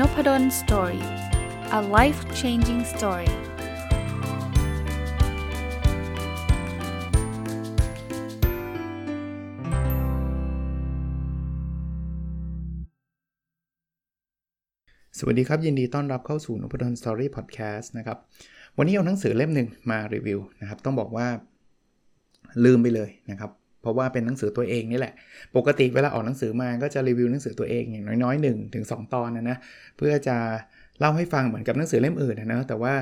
Nopadol's Story a life changing story สวัสดีครับ ยินดีต้อนรับเข้าสู่นพดล Story Podcast นะครับ วันนี้เอาหนังสือเล่มหนึ่งมารีวิวนะครับ ต้องบอกว่าลืมไปเลยนะครับ เพราะว่าเป็นหนังสือตัวเองนี่แหละ ปกติเวลาออกหนังสือมาก็จะรีวิวหนังสือตัวเองอย่างน้อยๆ1ถึง2ตอนนะนะเพื่อจะเล่าให้ฟังเหมือนกับหนังสือเล่มอื่นนะแต่ว่า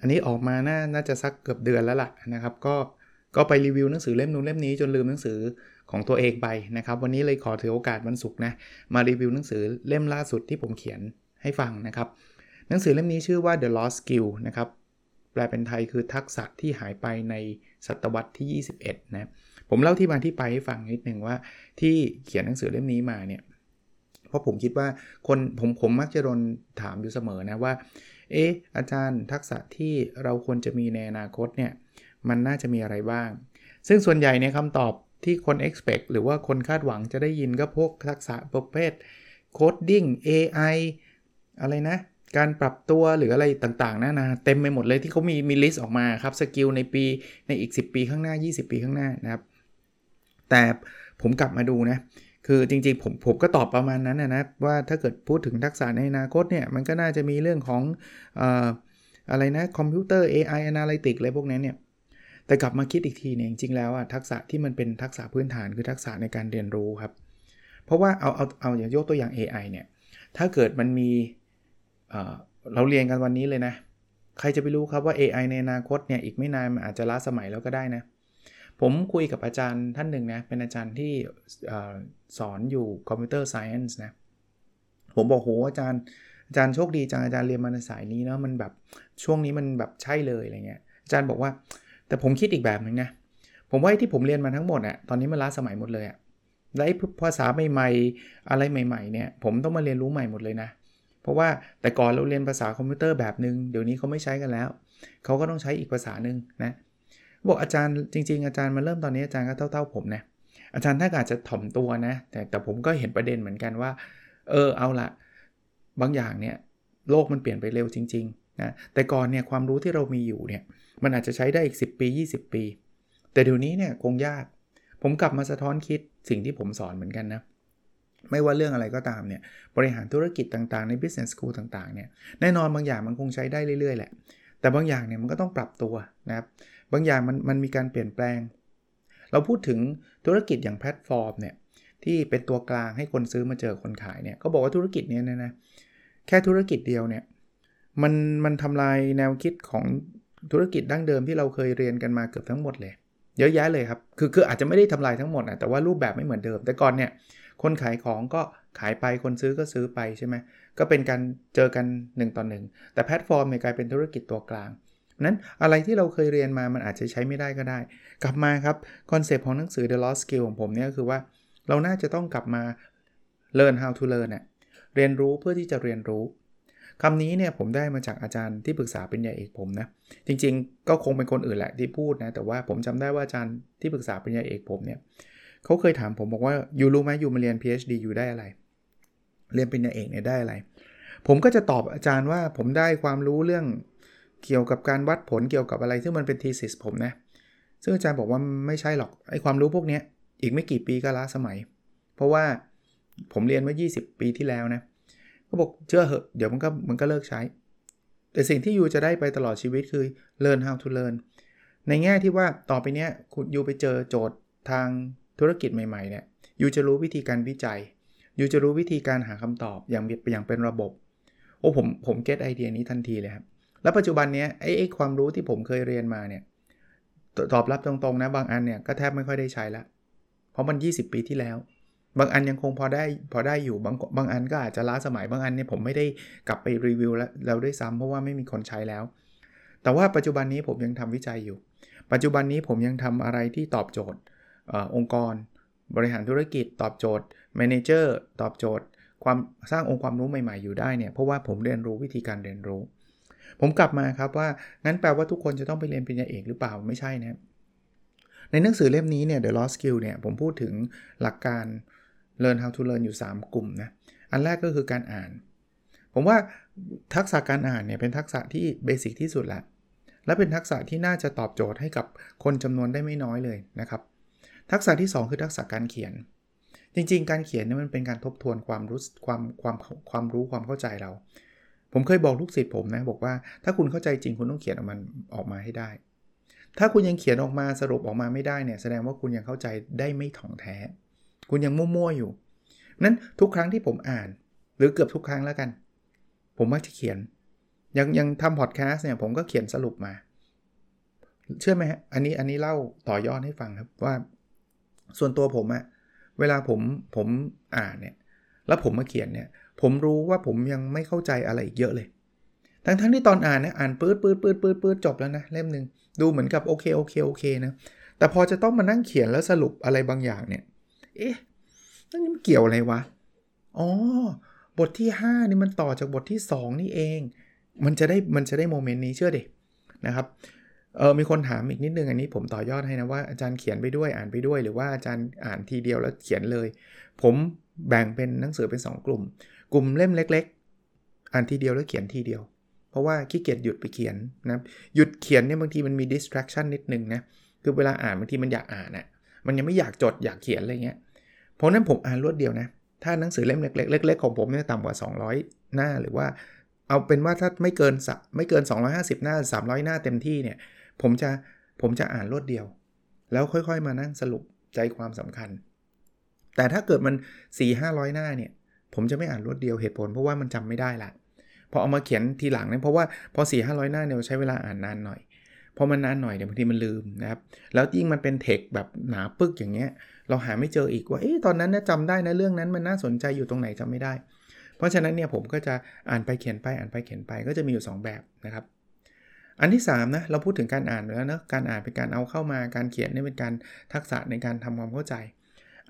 อันนี้ออกมาน่านาจะสักเกือบเดือนแล้วล่ะนะครับก็ก็ไปรีวิวหนังสือเล่มนู้นเล่มนี้จนลืมหนังสือของตัวเองไปนะครับ วันนี้เลยขอถือโอกาสวันศุกร์นะมารีวิวหนังสือเล่มล่าสุดที่ผมเขียนให้ฟังนะครับ หนังสือเล่มนี้ชื่อว่า The Lost Skill นะครับแปลเป็นไทยคือทักษะที่หายไปในศตวรรษที่ 21 นะ ผมเล่าที่มาที่ไปให้ฟังนิดหนึ่งว่าที่เขียนหนังสือเล่มนี้มาเนี่ยเพราะผมคิดว่าคนผมผมมักจะโดนถามอยู่เสมอนะว่า เอ๊ะอาจารย์ทักษะที่เราควรจะมีในอนาคตเนี่ยมันน่าจะมีอะไรบ้าง ซึ่งส่วนใหญ่ในคำตอบที่คน expect หรือว่าคนคาดหวังจะได้ยินก็พวกทักษะประเภท coding AI อะไรนะ การปรับตัวหรืออะไรต่างๆนานาเต็มไปหมดเลยที่เขามีมี list ออกมาครับ skill ในปีในอีก 10 ปีข้างหน้า 20 ปีข้างหน้านะครับ แต่ผมกลับมาดูนะ คือจริงๆผมผมก็ตอบประมาณนั้นนะนะ ว่าถ้าเกิดพูดถึงทักษะในอนาคตเนี่ย มันก็น่าจะมีเรื่องของออะไรนะคอมพิวเตอร์ AI Analytics อะไรพวกนี้เนี่ย แต่กลับมาคิดอีกทีเนี่ยจริงๆแล้วอะทักษะที่มันเป็นทักษะพื้นฐานคือทักษะในการเรียนรู้ครับ เพราะว่าเอาเอาเอาอย่างยกตัวอย่าง AI เนี่ย ถ้าเกิดมันมีเราเรียนกันวันนี้เลยนะ ใครจะไปรู้ครับว่า AI ในอนาคตเนี่ยอีกไม่นานมันอาจจะล้าสมัยแล้วก็ได้นะ ผมคุยกับอาจารย์ท่านหนึ่งนะ เป็นอาจารย์ที่สอนอยู่คอมพิวเตอร์ไซเอนส์นะ ผมบอกโหอาจารย์อาจารย์โชคดีจังอาจารย์เรียนมาในสายนี้เนาะมันแบบช่วงนี้มันแบบใช่เลยอะไรเงี้ยอาจารย์บอกว่า แต่ผมคิดอีกแบบหนึ่งนะผมว่าที่ผมเรียนมาทั้งหมดอะตอนนี้มันล้าสมัยหมดเลยอะและภาษาใหม่ๆอะไรใหม่ๆเนี่ยผมต้องมาเรียนรู้ใหม่หมดเลยนะ เพราะว่าแต่ก่อนเราเรียนภาษาคอมพิวเตอร์แบบนึง เดี๋ยวนี้เขาไม่ใช้กันแล้ว เขาก็ต้องใช้อีกภาษาหนึ่งนะ บอกอาจารย์จริง ๆ อาจารย์มาเริ่มตอนนี้อาจารย์ก็เท่า ๆ ผมนะอาจารย์ถ้าอาจจะถ่อมตัวนะ แต่แต่ผมก็เห็นประเด็นเหมือนกันว่า เออเอาละบางอย่างเนี่ยโลกมันเปลี่ยนไปเร็วจริงๆนะแต่ก่อนเนี่ยความรู้ที่เรามีอยู่เนี่ยมันอาจจะใช้ได้อีก 10 ปี 20 ปี แต่เดี๋ยวนี้เนี่ยคงยาก ผมกลับมาสะท้อนคิดสิ่งที่ผมสอนเหมือนกันนะไม่ว่าเรื่องอะไรก็ตามเนี่ยบริหารธุรกิจต่างๆใน business school ต่างๆเนี่ยแน่นอนบางอย่างมันคงใช้ได้เรื่อยๆแหละแต่บางอย่างเนี่ยมันก็ต้องปรับตัวนะครับ บางอย่างมันมันมีการเปลี่ยนแปลง เราพูดถึงธุรกิจอย่างแพลตฟอร์มเนี่ยที่เป็นตัวกลางให้คนซื้อมาเจอคนขายเนี่ยก็บอกว่าธุรกิจนี้นะนะแค่ธุรกิจเดียวเนี่ยมันมันทำลายแนวคิดของธุรกิจดั้งเดิมที่เราเคยเรียนกันมาเกือบทั้งหมดเลย เยอะแยะเลยครับ คือคืออาจจะไม่ได้ทำลายทั้งหมดนะแต่ว่ารูปแบบไม่เหมือนเดิม แต่ก่อนเนี่ยคนขายของก็ขายไปคนซื้อก็ซื้อไปใช่ไหมก็เป็นการเจอกัน1ต่อ1แต่แพลตฟอร์มเนี่ยกลายเป็นธุรกิจตัวกลาง นั้นอะไรที่เราเคยเรียนมามันอาจจะใช้ไม่ได้ก็ได้ กลับมาครับ concept ของหนังสือ The Lost Skill ของผมเนี่ยคือว่าเราน่าจะต้องกลับมา learn how to learn เนี่ยเรียนรู้เพื่อที่จะเรียนรู้คำนี้เนี่ยผมได้มาจากอาจารย์ที่ปรึกษาเป็นใหญ่เอกผมนะ จริงๆ ก็คงเป็นคนอื่นแหละที่พูดนะ แต่ว่าผมจำได้ว่าอาจารย์ที่ปรึกษาเป็นใหญ่เอกผมเนี่ยเขาเคยถามผมบอกว่าอยู่รู้ไหมอยู่มาเรียน PhD อยู่ได้อะไร เรียนเป็นใหญ่เอกเนี่ยได้อะไร ผมก็จะตอบอาจารย์ว่าผมได้ความรู้เรื่อง เกี่ยวกับการวัดผลเกี่ยวกับอะไร ซึ่งมันเป็นทีสิสผมนะ ซึ่งอาจารย์บอกว่าไม่ใช่หรอกไอความรู้พวกนี้อีกไม่กี่ปีก็ล้าสมัย เพราะว่าผมเรียนเมื่อ 20 ปีที่แล้วนะเขาบอกเชื่อเหอะเดี๋ยวมันก็มันก็เลิกใช้ แต่สิ่งที่ยูจะได้ไปตลอดชีวิตคือ learn how to learn ในแง่ที่ว่าต่อไปเนี้ยคุณยูไปเจอโจทย์ทางธุรกิจใหม่ๆเนี่ยยูจะรู้วิธีการวิจัยยูจะรู้วิธีการหาคำตอบอย่างอย่างเป็นระบบ โอ้ผมผมเก็ตไอเดียนี้ทันทีเลยครับ แล้วปัจจุบันนี้ไอ้ไอ้ความรู้ที่ผมเคยเรียนมาเนี่ยตอบรับตรงๆนะบางอันเนี่ยก็แทบไม่ค่อยได้ใช้ละเพราะมัน 20 ปีที่แล้ว บางอันยังคงพอได้พอได้อยู่บางบางอันก็อาจจะล้าสมัยบางอันเนี่ยผมไม่ได้กลับไปรีวิวแล้วด้วยซ้ำเพราะว่าไม่มีคนใช้แล้ว แต่ว่าปัจจุบันนี้ผมยังทำวิจัยอยู่ ปัจจุบันนี้ผมยังทำอะไรที่ตอบโจทย์องค์กร บริหารธุรกิจ ตอบโจทย์ manager ตอบโจทย์ ความสร้างองค์ความรู้ใหม่ๆอยู่ได้เนี่ยเพราะว่าผมเรียนรู้วิธีการเรียนรู้ ผมกลับมาครับว่างั้นแปลว่าทุกคนจะต้องไปเรียนปริญญาเอกหรือเปล่าไม่ใช่นะในหนังสือเล่มนี้เนี่ย The Lost Skill เนี่ยผมพูดถึงหลักการ learn how to learn อยู่ 3 กลุ่มนะอันแรกก็คือการอ่าน ผมว่าทักษะการอ่านเนี่ยเป็นทักษะที่เบสิกที่สุดละและเป็นทักษะที่น่าจะตอบโจทย์ให้กับคนจำนวนได้ไม่น้อยเลยนะครับทักษะที่ 2 คือทักษะการเขียน จริง ๆ การเขียนเนี่ยมันเป็นการทบทวนความรู้ความความความรู้ความเข้าใจเรา ผมเคยบอกลูกศิษย์ผมนะบอกว่าถ้าคุณเข้าใจจริงคุณต้องเขียนออกมาออกมาให้ได้ ถ้าคุณยังเขียนออกมาสรุปออกมาไม่ได้เนี่ยแสดงว่าคุณยังเข้าใจได้ไม่ถ่องแท้ คุณยังมั่วๆอยู่ นั้นทุกครั้งที่ผมอ่าน หรือเกือบทุกครั้งแล้วกัน ผมมักจะเขียน ยังยังทำพอดแคสต์เนี่ยผมก็เขียนสรุปมา เชื่อไหมฮะอันนี้อันนี้เล่าต่อยอดให้ฟังครับว่า ส่วนตัวผมอะเวลาผมผมอ่านเนี่ยแล้วผมมาเขียนเนี่ย ผมรู้ว่าผมยังไม่เข้าใจอะไรอีกเยอะเลย ทั้งทั้งที่ตอนอ่านนี่ยอ่านปื๊ดปื๊ดปื๊ดปื๊ดปื๊ดจบแล้วนะเล่มหนึ่งดูเหมือนกับโอเคโอเคโอเคนะแต่พอจะต้องมานั่งเขียนแล้วสรุปอะไรบางอย่างเนี่ย เอ๊ะนั่นมันเกี่ยวอะไรวะอ๋อบทที่ 5 นี่มันต่อจากบทที่ 2 นี่เอง มันจะได้มันจะได้โมเมนต์นี้เชื่อดินะครับเออมีคนถามอีกนิดนึงอันนี้ผมต่อยอดให้นะว่าอาจารย์เขียนไปด้วยอ่านไปด้วย หรือว่าอาจารย์อ่านทีเดียวแล้วเขียนเลย ผมแบ่งเป็นหนังสือเป็น 2 กลุ่ม กลุ่มเล่มเล็ก ๆอ่านทีเดียวแล้วเขียนทีเดียว เพราะว่าขี้เกียจหยุดไปเขียนนะหยุดเขียนเนี่ยบางทีมันมี distraction นิดนึงนะคือเวลาอ่านบางทีมันอยากอ่านอะมันยังไม่อยากจดอยากเขียนอะไรเงี้ยเพราะนั้นผมอ่านรวดเดียวนะถ้าหนังสือเล่มเล็กๆเล็กๆของผมเนี่ยต่ำกว่า 200 หน้าหรือว่า เอาเป็นว่าถ้าไม่เกินสัไม่เกิน 250 หน้า 300 หน้าเต็มที่เนี่ยผมจะผมจะอ่านรวดเดียว แล้วค่อยๆมานั่งสรุปใจความสำคัญ แต่ถ้าเกิดมัน 4 500 หน้าเนี่ย ผมจะไม่อ่านรวดเดียวเหตุผล เพราะว่ามันจำไม่ได้ละพอเอามาเขียนทีหลังเนี่ยเพราะว่าพอ4 500หน้าเนี่ยใช้เวลาอ่านนานหน่อยพอมันนานหน่อยเดี๋ยวบางทีมันลืมนะครับ แล้วยิ่งมันเป็นเทคแบบหนาปึกอย่างเงี้ย เราหาไม่เจออีกว่าเอ๊ะตอนนั้นนะจำได้นะเรื่องนั้นมันน่าสนใจอยู่ตรงไหนจำไม่ได้ เพราะฉะนั้นเนี่ยผมก็จะอ่านไปเขียนไปอ่านไปเขียนไปก็จะมีอยู่ 2 แบบนะครับ อันที่3นะเราพูดถึงการอ่านแล้วนะการอ่านเป็นการเอาเข้ามาการเขียนนี่เป็นการทักษะในการทำความเข้าใจ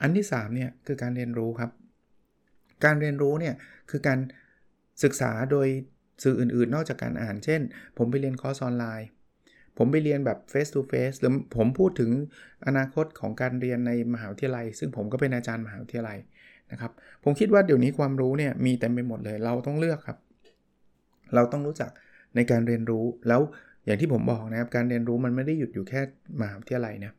อันที่3เนี่ยคือการเรียนรู้ครับ การเรียนรู้เนี่ยคือการศึกษาโดยสื่ออื่นๆ นอกจากการอ่าน เช่น ผมไปเรียนคอร์สออนไลน์ ผมไปเรียนแบบ face to face หรือผมพูดถึงอนาคตของการเรียนในมหาวิทยาลัย ซึ่งผมก็เป็นอาจารย์มหาวิทยาลัยนะครับ ผมคิดว่าเดี๋ยวนี้ความรู้เนี่ยมีเต็มไปหมดเลย เราต้องเลือกครับ เราต้องรู้จักในการเรียนรู้ แล้วอย่างที่ผมบอกนะครับ การเรียนรู้มันไม่ได้หยุดอยู่แค่มหาวิทยาลัยนะ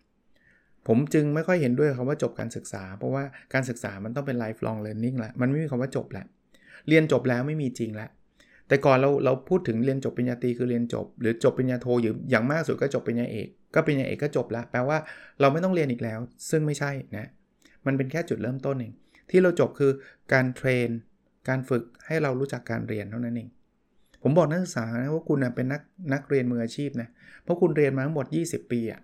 ผมจึงไม่ค่อยเห็นด้วยคำว่าจบการศึกษา เพราะว่าการศึกษามันต้องเป็น lifelong learning แหละมันไม่มีคำว่าจบแหละเรียนจบแล้วไม่มีจริงล้วแต่ก่อนเราเราพูดถึงเรียนจบปริญญาตรีคือเรียนจบ หรือจบปริญญาโทหรืออย่างมากสุดก็จบปริญญาเอก ก็ปริญญาเอกก็จบล้วแปลว่าเราไม่ต้องเรียนอีกแล้ว ซึ่งไม่ใช่นะมันเป็นแค่จุดเริ่มต้นเองที่เราจบคือการเทรน การฝึกให้เรารู้จักการเรียนเท่านั้นเองผมบอกนักศึกษานะว่าคุณเป็นนักนักเรียนมืออาชีพนะเพราะคุณเรียนมาทั้งหมด 20 ปีอะ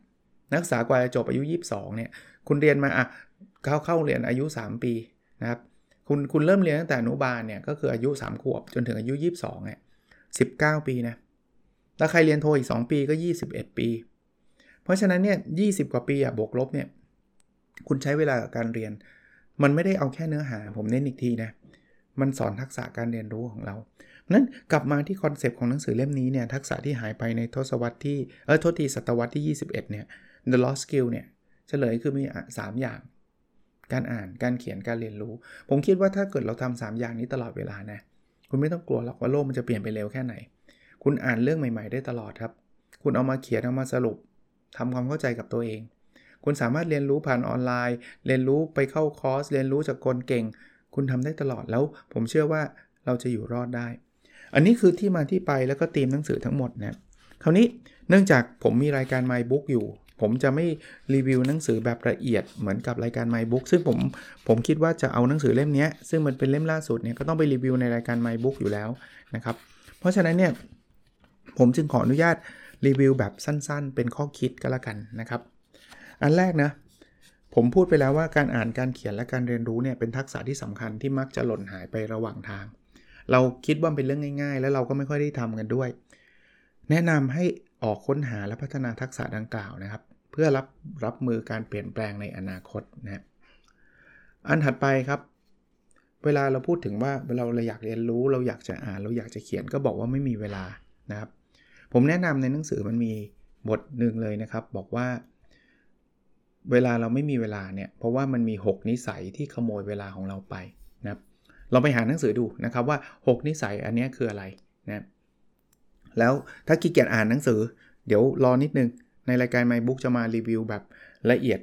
นักศึกษากว่าจะจบอายุ 22เนี่ยคุณเรียนมาอะเข้าเข้าเรียนอายุ 3 ปีนะครับคุณคุณเริ่มเรียนตั้งแต่อนุบาลเนี่ยก็คืออายุ 3 ขวบจนถึงอายุ 22เนี่ย19 ปีนะถ้าใครเรียนโทอีก 2 ปีก็ 21 ปี เพราะฉะนั้นเนี่ย20กว่าปีอะบวกลบเนี่ยคุณใช้เวลากับการเรียน มันไม่ได้เอาแค่เนื้อหาผมเน้นอีกทีนะมันสอนทักษะการเรียนรู้ของเรานั้นกลับมาที่ concept ของหนังสือเล่มนี้เนี่ยทักษะที่หายไปในทศวรรษที่เออโทษทีศตวรรษที่ 21เนี่ย The Lost Skill เนี่ยเฉลยคือมี 3 อย่าง การอ่านการเขียนการเรียนรู้ ผมคิดว่าถ้าเกิดเราทำ3อย่างนี้ตลอดเวลานะคุณไม่ต้องกลัวหรอกว่าโลกมันจะเปลี่ยนไปเร็วแค่ไหน คุณอ่านเรื่องใหม่ ๆ ได้ตลอดครับ คุณเอามาเขียนเอามาสรุปทำความเข้าใจกับตัวเอง คุณสามารถเรียนรู้ผ่านออนไลน์ เรียนรู้ไปเข้าคอร์ส เรียนรู้จากคนเก่ง คุณทำได้ตลอดแล้ว ผมเชื่อว่าเราจะอยู่รอดได้ อันนี้คือที่มาที่ไปแล้วก็ตีมหนังสือทั้งหมดนะคราวนี้เนื่องจากผมมีรายการ My Book อยู่ ผมจะไม่รีวิวหนังสือแบบละเอียดเหมือนกับรายการ My Book ซึ่งผมผมคิดว่าจะเอาหนังสือเล่มนี้ซึ่งมันเป็นเล่มล่าสุดเนี่ยก็ต้องไปรีวิวในรายการ My Book อยู่แล้วนะครับ เพราะฉะนั้นเนี่ยผมจึงขออนุญาตรีวิวแบบสั้นๆ เป็นข้อคิดก็แล้วกันนะครับ อันแรกนะผมพูดไปแล้วว่าการอ่านการเขียนและการเรียนรู้เนี่ยเป็นทักษะที่สำคัญที่มักจะหล่นหายไประหว่างทาง เราคิดว่าเป็นเรื่องง่าย ๆ แล้วเราก็ไม่ค่อยได้ทำกันด้วย แนะนำให้ออกค้นหาและพัฒนาทักษะดังกล่าวนะครับ พื่อรับรับมือการเปลี่ยนแปลงในอนาคตนะอันถัดไปครับ เวลาเราพูดถึงว่าเราเราอยากเรียนรู้เราอยากจะอ่านเราอยากจะเขียนก็บอกว่าไม่มีเวลานะครับ ผมแนะนำในหนังสือมันมีบทหนึ่งเลยนะครับ บอกว่า เวลาเราไม่มีเวลาเนี่ยเพราะว่ามันมี 6 นิสัยที่ขโมยเวลาของเราไปนะครับลองไปหาหนังสือดูนะครับว่า 6 นิสัยอันนี้คืออะไรนะแล้วถ้าขี้เกียจอ่านหนังสือ เดี๋ยวรอนิดนึง ในรายการ My Book จะมารีวิวแบบละเอียด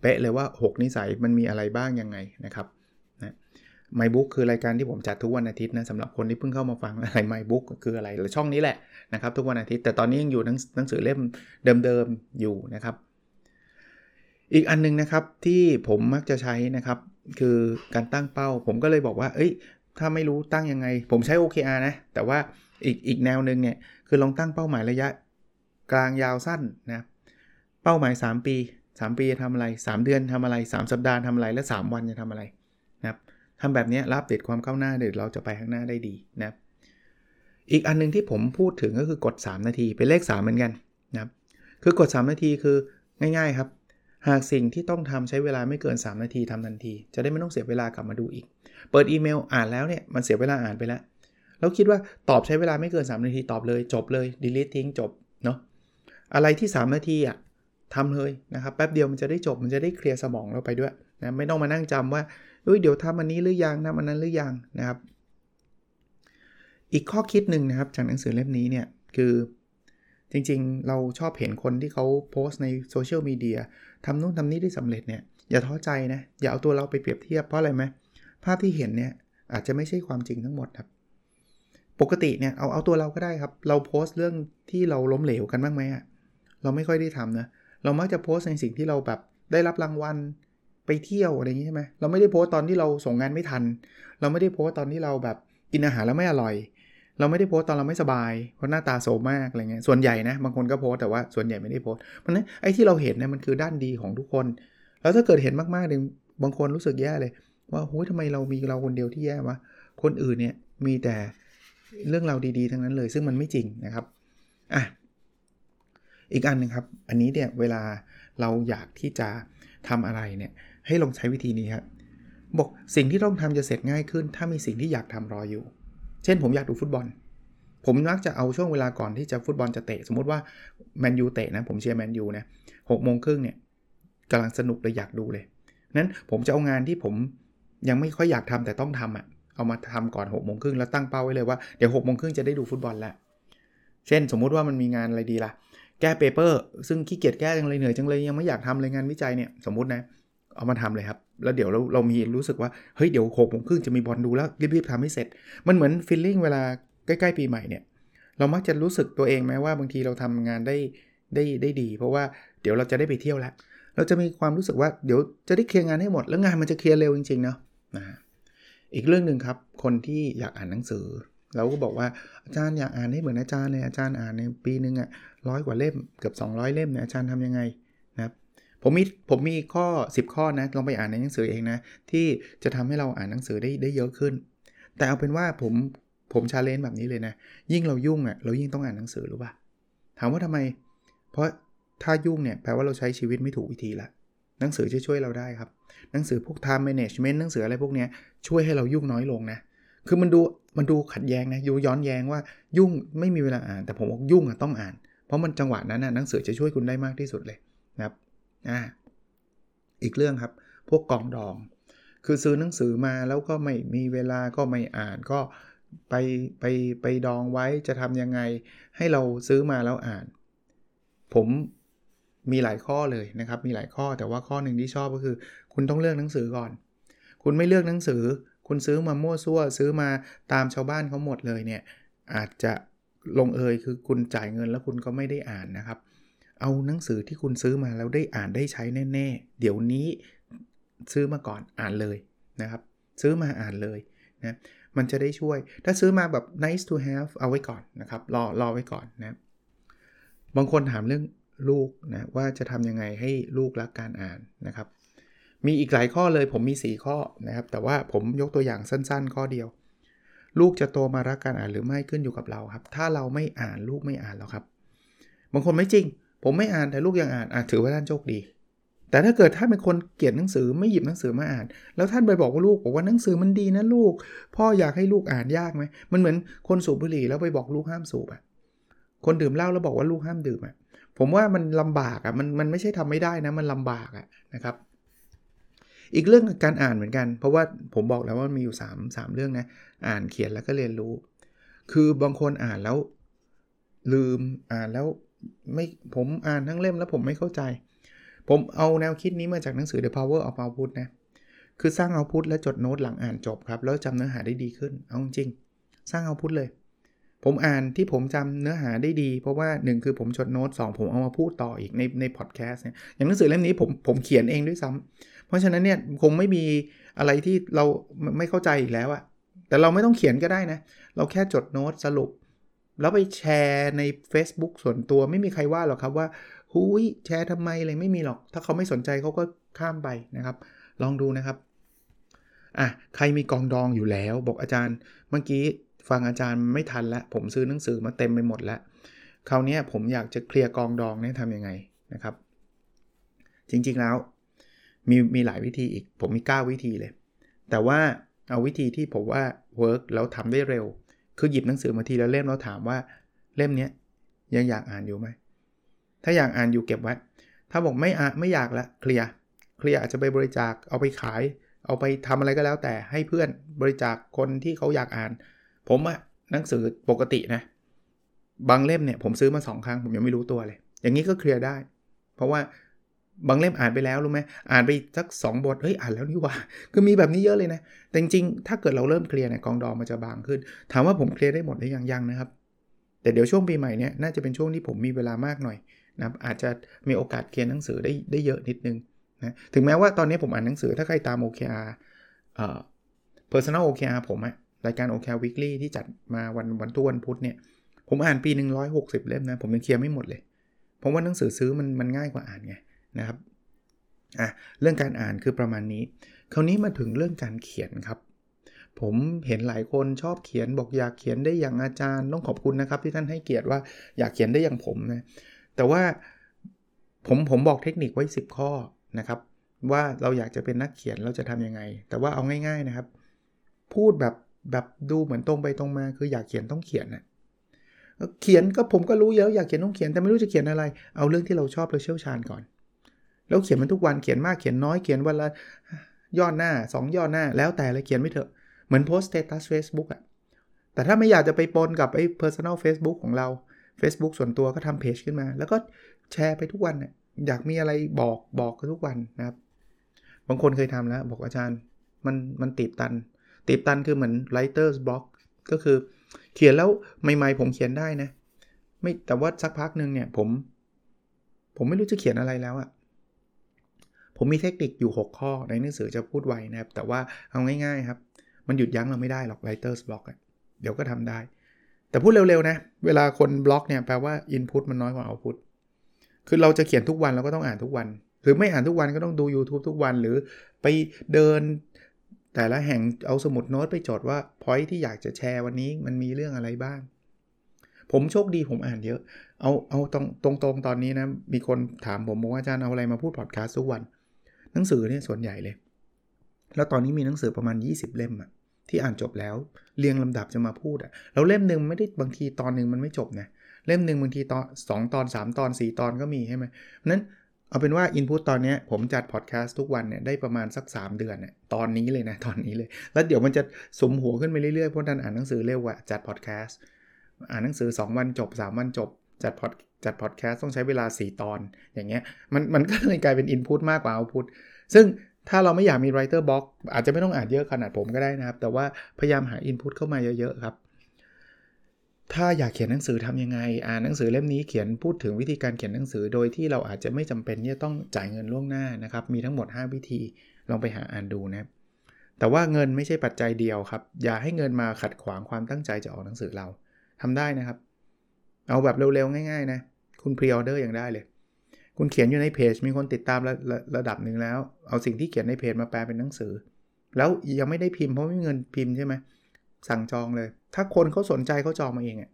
เป๊ะเลยว่า 6 นิสัยมันมีอะไรบ้างยังไงนะครับนะ My Book คือรายการที่ผมจัดทุกวันอาทิตย์นะสำหรับคนที่เพิ่งเข้ามาฟังอะไร My Book คืออะไรหรือช่องนี้แหละนะครับ ทุกวันอาทิตย์แต่ตอนนี้ยังอยู่หนังสือเล่มเดิมๆอยู่นะครับ อีกอันนึงนะครับที่ผมมักจะใช้นะครับคือการตั้งเป้า ผมก็เลยบอกว่า เอ้ย ถ้าไม่รู้ตั้งยังไง ผมใช้ OKR นะ แต่ว่าอีกอีกแนวหนึ่งเนี่ย คือลองตั้งเป้าหมายระยะ กลางยาวสั้นนะเป้าหมาย 3 ปี 3 ปีจะทำอะไร 3 เดือนทำอะไร 3 สัปดาห์ทำอะไรและ 3 วันจะทำอะไรนะครับทำแบบนี้รับเด็ดความก้าวหน้าเดี๋ยวเราจะไปข้างหน้าได้ดีนะอีกอันนึงที่ผมพูดถึงก็คือกด 3 นาทีเป็นเลข 3 เหมือนกันนะครับคือกด 3 นาทีคือง่าย ๆครับ หากสิ่งที่ต้องทำใช้เวลาไม่เกิน 3 นาทีทำทันที จะได้ไม่ต้องเสียเวลากลับมาดูอีก เปิดอีเมลอ่านแล้วเนี่ยมันเสียเวลาอ่านไปแล้วเราคิดว่าตอบใช้เวลาไม่เกิน 3 นาทีตอบเลยจบเลย delete ทิ้งจบเนาะ อะไรที่ 3 นาทีอะทำเลยนะครับแป๊บเดียวมันจะได้จบมันจะได้เคลียร์สมองเราไปด้วยนะไม่ต้องมานั่งจำว่าเฮ้ยเดี๋ยวทำอันนี้หรือยังทำอันนั้นหรือยังนะครับ อีกข้อคิดหนึ่งนะครับจากหนังสือเล่มนี้เนี่ยคือจริงๆ เราชอบเห็นคนที่เขาโพสต์ในโซเชียลมีเดียทำนู่นทำนี่ได้สำเร็จเนี่ยอย่าท้อใจนะ อย่าเอาตัวเราไปเปรียบเทียบเพราะอะไรไหมภาพที่เห็นเนี่ยอาจจะไม่ใช่ความจริงทั้งหมดครับ ปกติเนี่ยเอาเอาตัวเราก็ได้ครับ เราโพสต์เรื่องที่เราล้มเหลวกันบ้างไหมอะ เราไม่ค่อยได้ทำนะ เรามักจะโพสในสิ่งที่เราแบบได้รับรางวัลไปเที่ยวอะไรอย่างนี้ใช่ไหมเราไม่ได้โพสตตอนที่เราส่งงานไม่ทัน เราไม่ได้โพสตตอนที่เราแบบกินอาหารแล้วไม่อร่อย เราไม่ได้โพสตอนเราไม่สบายเพราะหน้าตาโซมากอะไรเงี้ยส่วนใหญ่นะบางคนก็โพสแต่ว่าส่วนใหญ่ไม่ได้โพสเพราะนั้นไอ้ที่เราเห็นเนี่ยมันคือด้านดีของทุกคน แล้วถ้าเกิดเห็นมากๆเนี่ยบางคนรู้สึกแย่เลย ว่าโอ้ยทำไมเรามีเราคนเดียวที่แย่วะคนอื่นเนี่ยมีแต่เรื่องราวดีๆ ทั้งนั้นเลย ซึ่งมันไม่จริงนะครับอะ อีกอันหนึ่งครับ อันนี้เนี่ยเวลาเราอยากที่จะทำอะไรเนี่ยให้ลองใช้วิธีนี้ครับบอกสิ่งที่ต้องทำจะเสร็จง่ายขึ้น ถ้ามีสิ่งที่อยากทำรออยู่ เช่นผมอยากดูฟุตบอล ผมมักจะเอาช่วงเวลาก่อนที่จะฟุตบอลจะเตะ สมมติว่าแมนยูเตะนะ ผมเชียร์แมนยูนะหกโมงครึ่งเนี่ยกำลังสนุกเลยอยากดูเลยนั้นผมจะเอางานที่ผมยังไม่ค่อยอยากทำแต่ต้องทำอะ่ะเอามาทำก่อน6กโมงครึ่งแล้วตั้งเป้าไว้เลยว่าเดี๋ยวหกโมงครึ่งจะได้ดูฟุตบอลแล้วเช่นสมมุติว่ามันมีงานอะไรดีละ่ะ แก้ paper ซึ่งขี้เกียจแก้จังเลยเหนื่อยจังเลยยังไม่อยากทำเลยงานวิจัยเนี่ยสมมตินะเอามาทำเลยครับ แล้วเดี๋ยวเราเรามีรู้สึกว่า เฮ้ย เดี๋ยวหกโมงครึ่งจะมีบอลดูแล้วรีบๆทำให้เสร็จ มันเหมือน feeling เวลาใกล้ๆปีใหม่เนี่ย เรามักจะรู้สึกตัวเองไหมว่าบางทีเราทำงานได้ได้ได้ดี เพราะว่าเดี๋ยวเราจะได้ไปเที่ยวแล้ว เราจะมีความรู้สึกว่าเดี๋ยวจะได้ clear งานให้หมด แล้วงานมันจะ clear เร็วจริงๆเนาะนะอีกเรื่องหนึ่งครับ คนที่อยากอ่านหนังสือ เราก็บอกว่าอาจารย์อยากอ่านให้เหมือนอาจารย์เลยอาจารย์อ่านในปีนึงอะร้อยกว่าเล่มเกือบ200 เล่มเนี่ยอาจารย์ทำยังไงนะครับผมมีผมมีข้อ 10 ข้อนะลองไปอ่านในหนังสือเองนะที่จะทำให้เราอ่านหนังสือได้ได้เยอะขึ้น แต่เอาเป็นว่าผมผมชาเลนจ์แบบนี้เลยนะ ยิ่งเรายุ่งอะ่ะเรายิ่งต้องอ่านหนังสือหรือเปล่าถามว่าทำไม เพราะถ้ายุ่งเนี่ยแปลว่าเราใช้ชีวิตไม่ถูกวิธีละหนังสือจะช่วยเราได้ครับ หนังสือพวก time management หนังสืออะไรพวกนี้ช่วยให้เรายุ่งน้อยลงนะ คือมันดูมันดูขัดแย้งนะยูย้อนแย้งว่ายุ่งไม่มีเวลาอ่าน แต่ผมบอกยุ่งอะต้องอ่าน เพราะมันจังหวะนั้นนะหนังสือจะช่วยคุณได้มากที่สุดเลยนะครับอ่าอีกเรื่องครับ พวกกองดอง คือซื้อหนังสือมาแล้วก็ไม่มีเวลาก็ไม่อ่านก็ไปไปไปดองไว้จะทำยังไงให้เราซื้อมาแล้วอ่าน ผมมีหลายข้อเลยนะครับ มีหลายข้อแต่ว่าข้อหนึ่งที่ชอบก็คือ คุณต้องเลือกหนังสือก่อน คุณไม่เลือกหนังสือ คุณซื้อมามั่วซั่ว ซื้อมาตามชาวบ้านเขาหมดเลยเนี่ยอาจจะลงเอยคือคุณจ่ายเงินแล้วคุณก็ไม่ได้อ่านนะครับ เอาหนังสือที่คุณซื้อมาแล้วได้อ่านได้ใช้แน่ๆ เดี๋ยวนี้ซื้อมาก่อนอ่านเลยนะครับ ซื้อมาอ่านเลยนะมันจะได้ช่วย ถ้าซื้อมาแบบ nice to have เอาไว้ก่อนนะครับ รอรอไว้ก่อนนะบางคนถามเรื่องลูกนะว่าจะทำยังไงให้ลูกรักการอ่านนะครับ มีอีกหลายข้อเลยผมมี 4 ข้อนะครับ แต่ว่าผมยกตัวอย่างสั้นๆ ข้อเดียว ลูกจะโตมารักการอ่านหรือไม่ขึ้นอยู่กับเราครับ ถ้าเราไม่อ่านลูกไม่อ่านแล้วครับ บางคนไม่จริง ผมไม่อ่านแต่ลูกยังอ่านอะถือว่าท่านโชคดี แต่ถ้าเกิดท่านเป็นคนเกลียดหนังสือไม่หยิบหนังสือมาอ่าน แล้วท่านไปบอกว่าลูกบอกว่าหนังสือมันดีนะลูก พ่ออยากให้ลูกอ่านยากไหมมันเหมือนคนสูบบุหรี่แล้วไปบอกลูกห้ามสูบอะคนดื่มเหล้าแล้วบอกว่าลูกห้ามดื่มอะผมว่ามันลำบากอะมันมันไม่ใช่ทำไม่ได้นะมันลำบากอะนะครับ อีกเรื่องการอ่านเหมือนกัน เพราะว่าผมบอกแล้วว่ามีอยู่ 3 3 เรื่องนะ อ่านเขียนแล้วก็เรียนรู้ คือบางคนอ่านแล้ว ลืมอ่านแล้วไม่ผมอ่านทั้งเล่มแล้วผมไม่เข้าใจ ผมเอาแนวคิดนี้มาจากหนังสือ The Power of Output นะ คือสร้างเอาพุทและจดโน้ตหลังอ่านจบครับ แล้วจำเนื้อหาได้ดีขึ้น เอาจริง สร้างเอาพุทเลย ผมอ่านที่ผมจำเนื้อหาได้ดี เพราะว่า 1 คือผมจดโน้ต2ผมเอามาพูดต่ออีกในในพอดแคสต์เนี่ยอย่างหนังสือเล่มนี้ผมผมเขียนเองด้วยซ้ำเพราะฉะนั้นเนี่ยคงไม่มีอะไรที่เราไม่เข้าใจอีกแล้วอะแต่เราไม่ต้องเขียนก็ได้นะ เราแค่จดโน้ตสรุป แล้วไปแชร์ใน Facebook ส่วนตัวไม่มีใครว่าหรอกครับว่าหุยแชร์ทำไมอะไรไม่มีหรอก ถ้าเขาไม่สนใจเขาก็ข้ามไปนะครับ ลองดูนะครับอะใครมีกองดองอยู่แล้ว บอกอาจารย์เมื่อกี้ ฟังอาจารย์ไม่ทันแล้วผมซื้อหนังสือมาเต็มไปหมดแล้วคราวนี้ผมอยากจะ clear กองดองเนี่ยทำยังไงนะครับ จริงๆแล้วมีมีหลายวิธีอีก ผมมี 9 วิธีเลย แต่ว่าเอาวิธีที่ผมว่า work แล้วทำได้เร็ว คือหยิบหนังสือมาทีละเล่มแล้วถามว่าเล่มนี้ยังอยากอ่านอยู่ไหม ถ้าอยากอ่านอยู่เก็บไว้ ถ้าบอกไม่อ่านไม่อยากละ clearเคลียร์อาจจะไปบริจาคเอาไปขาย เอาไปทำอะไรก็แล้วแต่ให้เพื่อนบริจาคคนที่เขาอยากอ่าน ผมอะหนังสือปกตินะ บางเล่มเนี่ยผมซื้อมา 2 ครั้ง ผมยังไม่รู้ตัวเลย อย่างนี้ก็เคลียร์ได้ เพราะว่าบางเล่มอ่านไปแล้วรู้ไหมอ่านไปสัก 2 บท เฮ้ยอ่านแล้วนี่ว่า คือมีแบบนี้เยอะเลยนะ แต่จริงๆ ถ้าเกิดเราเริ่มเคลียร์เนี่ยกองดองมันจะบางขึ้น ถามว่าผมเคลียร์ได้หมดหรือยังยังนะครับ แต่เดี๋ยวช่วงปีใหม่เนี่ยน่าจะเป็นช่วงที่ผมมีเวลามากหน่อยนะอาจจะมีโอกาสเขียนหนังสือได้ได้เยอะนิดนึงนะถึงแม้ว่าตอนนี้ผมอ่านหนังสือถ้าใครตาม OKR เอ่อ personal OKR ผมอะ รายการ OKR weekly ที่จัดมาวันวันทุกวันพุธเนี่ย ผมอ่านปีหนึ่งร้อยหกสิบเล่มนะ ผมยังเคลียร์ไม่หมดเลย เพราะว่าหนังสือซื้อมันมันง่ายกว่าอ่านไงนะครับอะเรื่องการอ่านคือประมาณนี้ คราวนี้มาถึงเรื่องการเขียนครับ ผมเห็นหลายคนชอบเขียนบอกอยากเขียนได้อย่างอาจารย์ต้องขอบคุณนะครับ ที่ท่านให้เกียรติว่าอยากเขียนได้อย่างผมนะแต่ว่าผมผมบอกเทคนิคไว้ 10 ข้อนะครับ ว่าเราอยากจะเป็นนักเขียนเราจะทำยังไง แต่ว่าเอาง่าย ๆนะครับ พูดแบบ แบบดูเหมือนตรงไปตรงมาคืออยากเขียนต้องเขียนนะเขียนก็ผมก็รู้เยอะอยากเขียนต้องเขียนแต่ไม่รู้จะเขียนอะไร เอาเรื่องที่เราชอบเราเชี่ยวชาญก่อน แล้วเขียนมันทุกวันเขียนมากเขียนน้อยเขียนวันละย่อหน้า 2 ย่อหน้า แล้วแต่เลยเขียนไปเถอะเหมือนโพสต์ status เฟซบุ๊กอะแต่ถ้าไม่อยากจะไปปนกับไอ้ personal Facebook ของเรา Facebook ส่วนตัวก็ทำเพจขึ้นมา แล้วก็แชร์ไปทุกวันเนี่ยอยากมีอะไรบอกบอกกันทุกวันนะครับ บางคนเคยทำแล้ว บอกอาจารย์ มันมันติดตัน ติดตันคือเหมือน writer's block ก็คือเขียนแล้วใหม่ๆผมเขียนได้นะ ไม่แต่ว่าสักพักหนึ่งเนี่ยผม ผมไม่รู้จะเขียนอะไรแล้วอะผมมีเทคนิคอยู่ 6 ข้อในหนังสือจะพูดไว้นะครับ แต่ว่าเอาง่ายๆครับ มันหยุดยั้งเราไม่ได้หรอก writer's block เดี๋ยวก็ทำได้ แต่พูดเร็วๆนะ เวลาคนบล็อกเนี่ยแปลว่า input มันน้อยกว่า output คือเราจะเขียนทุกวันเราก็ต้องอ่านทุกวัน หรือไม่อ่านทุกวันก็ต้องดู YouTube ทุกวันหรือไปเดิน แต่ละแห่งเอาสมุดโน้ตไปจดว่าพอยที่อยากจะแชร์วันนี้มันมีเรื่องอะไรบ้าง ผมโชคดีผมอ่านเยอะ เอาเอาตรงตรงตอนนี้นะมีคนถามผมบอกว่าอาจารย์เอาอะไรมาพูดพอดแคสต์ทุกวัน หนังสือเนี่ยส่วนใหญ่เลย แล้วตอนนี้มีหนังสือประมาณ 20 เล่มอะที่อ่านจบแล้วเรียงลำดับจะมาพูดอะแล้วเล่มหนึ่งไม่ได้บางทีตอนหนึ่งมันไม่จบนะเล่มหนึ่งบางทีตอนสองตอน 3 ตอน 4 ตอนก็มีใช่ไหมนั้น เอาเป็นว่า Input ตอนนี้ผมจัดพอดแคสต์ทุกวันเนี่ยได้ประมาณสัก 3 เดือนเนี่ยตอนนี้เลยนะ ตอนนี้เลย แล้วเดี๋ยวมันจะสมหัวขึ้นไปเรื่อยๆเพราะนั้นอ่านหนังสือเร็วกว่าจัดพอดแคสต์อ่านหนังสือ 2 วันจบ 3 วันจบ จัดพอดจัดพอดแคสต์ต้องใช้เวลา 4 ตอนอย่างเงี้ยมันมันก็เลยกลายเป็น Input มากกว่า Output ซึ่งถ้าเราไม่อยากมี Writer Block อาจจะไม่ต้องอ่านเยอะขนาดผมก็ได้นะครับ แต่ว่าพยายามหา Input เข้ามาเยอะๆครับ ถ้าอยากเขียนหนังสือทํำยังไง อ่านหนังสือเล่มนี้เขียนพูดถึงวิธีการเขียนหนังสือ โดยที่เราอาจจะไม่จำเป็นที่จะต้องจ่ายเงินล่วงหน้านะครับ มีทั้งหมด 5 วิธี ลองไปหาอ่านดูนะ แต่ว่าเงินไม่ใช่ปัจจัยเดียวครับ อย่าให้เงินมาขัดขวางความตั้งใจจะออกหนังสือเราทำได้นะครับ เอาแบบเร็วๆ ง่ายๆนะ คุณพรีออเดอร์อย่างได้เลย คุณเขียนอยู่ในเพจ มีคนติดตามระระระดับหนึ่งแล้ว เอาสิ่งที่เขียนในเพจมาแปลเป็นหนังสือ แล้วยังไม่ได้พิมพ์เพราะไม่มีเงินพิมพ์ใช่ไหมสั่งจองเลย ถ้าคนเขาสนใจเขาจองมาเองอะ